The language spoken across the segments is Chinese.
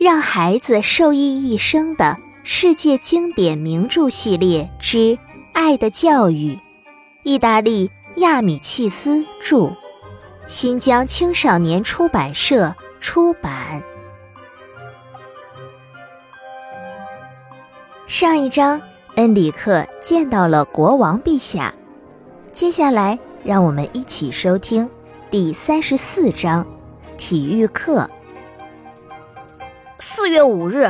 让孩子受益一生的世界经典名著系列之《爱的教育》，意大利亚米契斯著，新疆青少年出版社出版。上一章，恩里克见到了国王陛下。接下来，让我们一起收听第三十四章体育课。四月五日，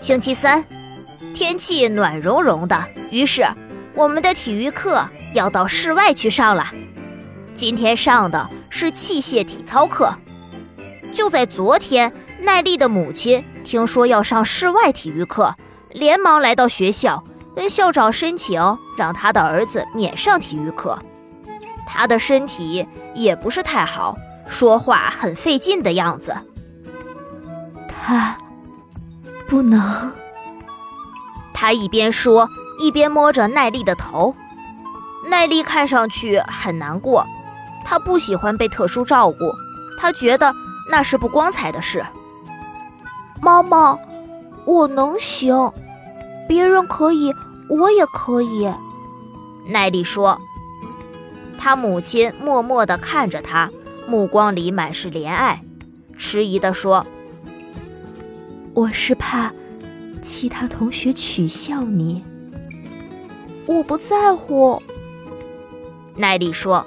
星期三，天气暖融融的。于是，我们的体育课要到室外去上了。今天上的是器械体操课。就在昨天，奈丽的母亲听说要上室外体育课，连忙来到学校，跟校长申请让他的儿子免上体育课。他的身体也不是太好，说话很费劲的样子。他。不能。他一边说，一边摸着奈丽的头。奈丽看上去很难过，他不喜欢被特殊照顾，他觉得那是不光彩的事。妈妈，我能行，别人可以，我也可以。奈丽说。他母亲默默地看着他，目光里满是怜爱，迟疑地说。我是怕其他同学取笑你。我不在乎。奈丽说：“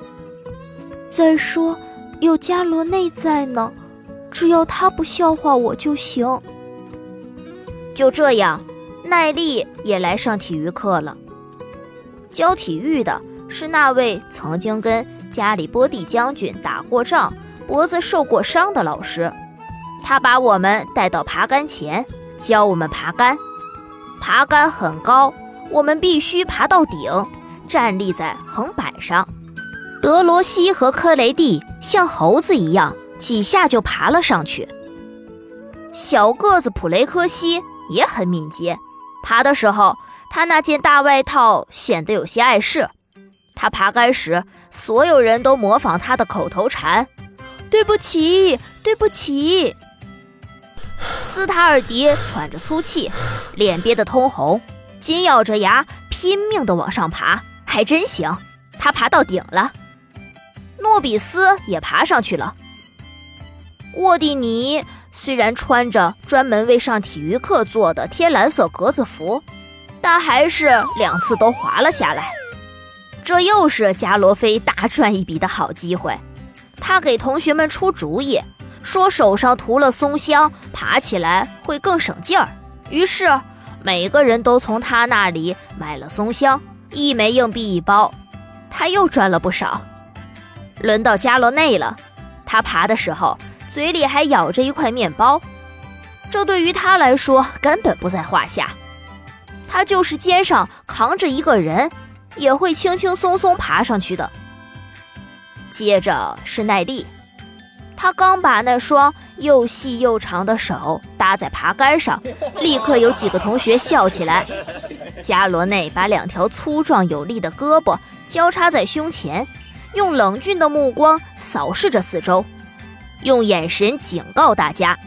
再说有加罗内在呢，只要他不笑话我就行。”就这样，奈丽也来上体育课了。教体育的是那位曾经跟加里波第将军打过仗、脖子受过伤的老师。他把我们带到爬杆前，教我们爬杆。爬杆很高，我们必须爬到顶，站立在横板上。德罗西和科雷蒂像猴子一样，几下就爬了上去。小个子普雷科西也很敏捷，爬的时候他那件大外套显得有些碍事。他爬杆时，所有人都模仿他的口头禅：“对不起，对不起。”斯塔尔迪喘着粗气，脸憋得通红，紧咬着牙，拼命地往上爬，还真行，他爬到顶了。诺比斯也爬上去了。沃蒂尼虽然穿着专门为上体育课做的天蓝色格子服，但还是两次都滑了下来。这又是加罗菲大赚一笔的好机会，他给同学们出主意。说手上涂了松香，爬起来会更省劲儿。于是每个人都从他那里买了松香，一枚硬币一包，他又赚了不少。轮到加罗内了，他爬的时候嘴里还咬着一块面包，这对于他来说根本不在话下。他就是肩上扛着一个人，也会轻轻松松爬上去的。接着是耐力。他刚把那双又细又长的手搭在爬杆上，立刻有几个同学笑起来。加罗内把两条粗壮有力的胳膊交叉在胸前，用冷峻的目光扫视着四周，用眼神警告大家：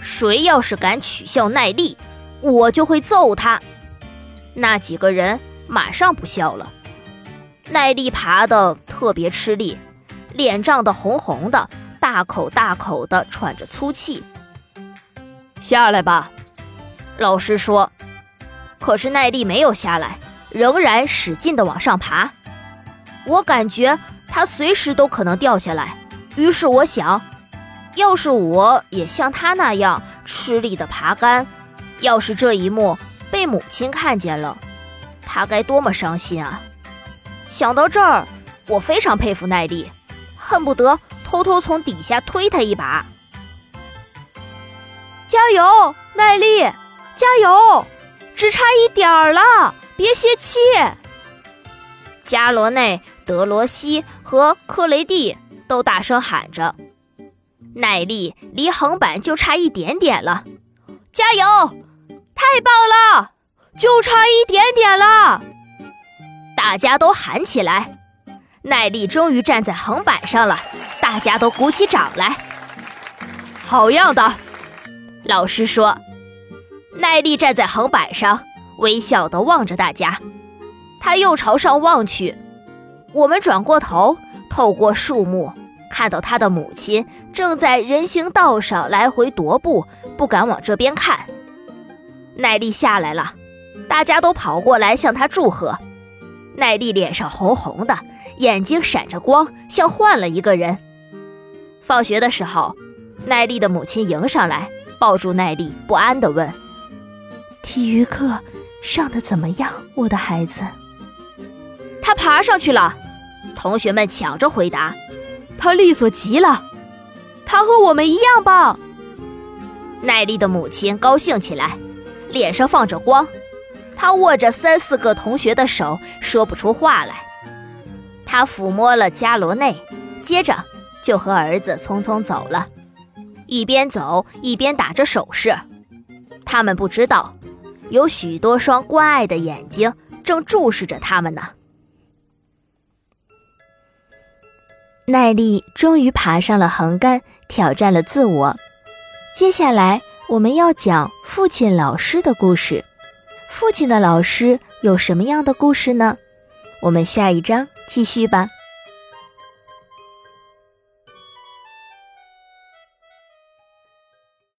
谁要是敢取笑耐力，我就会揍他。那几个人马上不笑了。耐力爬得特别吃力，脸涨得红红的。大口大口地喘着粗气，下来吧，老师说。可是耐力没有下来，仍然使劲地往上爬。我感觉他随时都可能掉下来，于是我想，要是我也像他那样吃力地爬杆，要是这一幕被母亲看见了，他该多么伤心啊！想到这儿，我非常佩服耐力，恨不得。偷偷从底下推他一把，加油，耐力，加油，只差一点儿了，别泄气。加罗内、德罗西和克雷蒂都大声喊着：“耐力离横板就差一点点了，加油！太棒了，就差一点点了！”大家都喊起来，耐力终于站在横板上了。大家都鼓起掌来，好样的！老师说，奈丽站在横板上，微笑地望着大家。他又朝上望去，我们转过头，透过树木，看到他的母亲正在人行道上来回踱步，不敢往这边看。奈丽下来了，大家都跑过来向他祝贺。奈丽脸上红红的，眼睛闪着光，像换了一个人。放学的时候，奈丽的母亲迎上来。抱住奈丽，不安地问：“体育课上的怎么样，我的孩子？”他爬上去了。同学们抢着回答：“他利索极了，他和我们一样棒。”奈丽的母亲高兴起来，脸上放着光。她握着三四个同学的手，说不出话来。他抚摸了加罗内，接着就和儿子匆匆走了。一边走一边打着手势，他们不知道，有许多双关爱的眼睛正注视着他们呢。奈丽终于爬上了横杆，挑战了自我。接下来我们要讲父亲老师的故事。父亲的老师有什么样的故事呢？我们下一章继续吧。